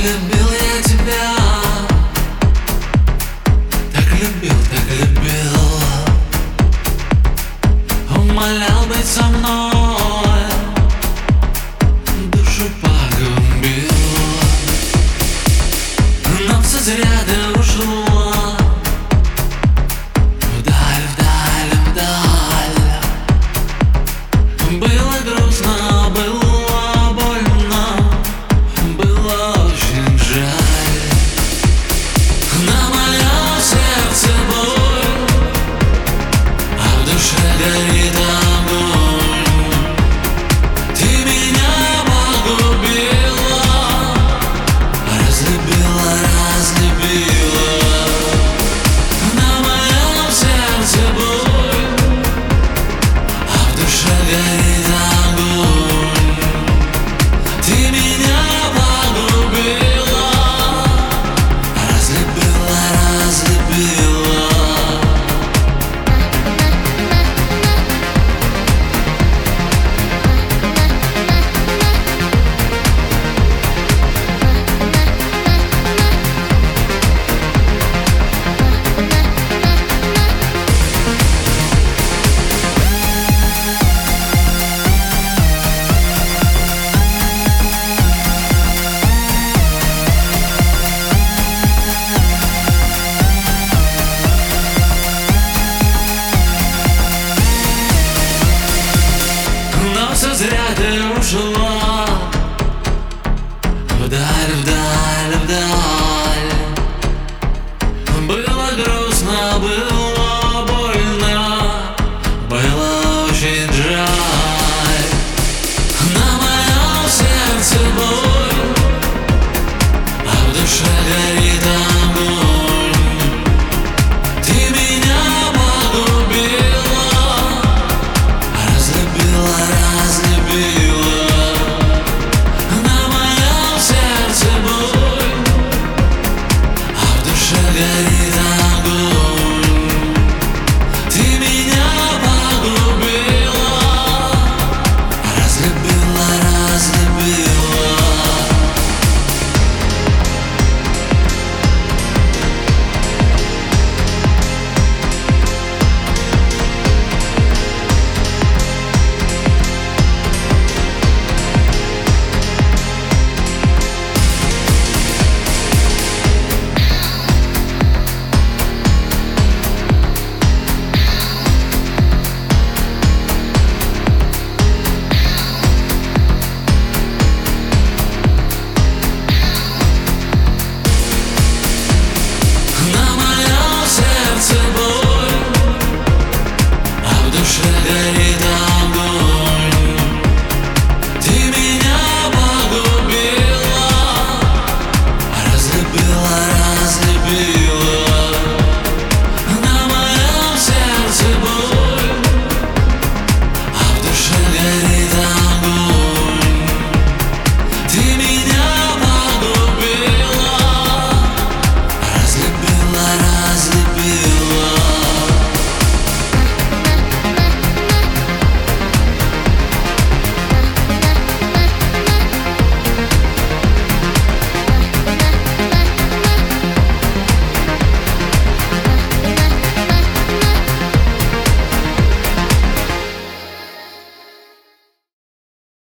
любил я тебя. Так любил, так любил. Умолял быть со мной. Душу погубил. Но все зря Yeah. azabı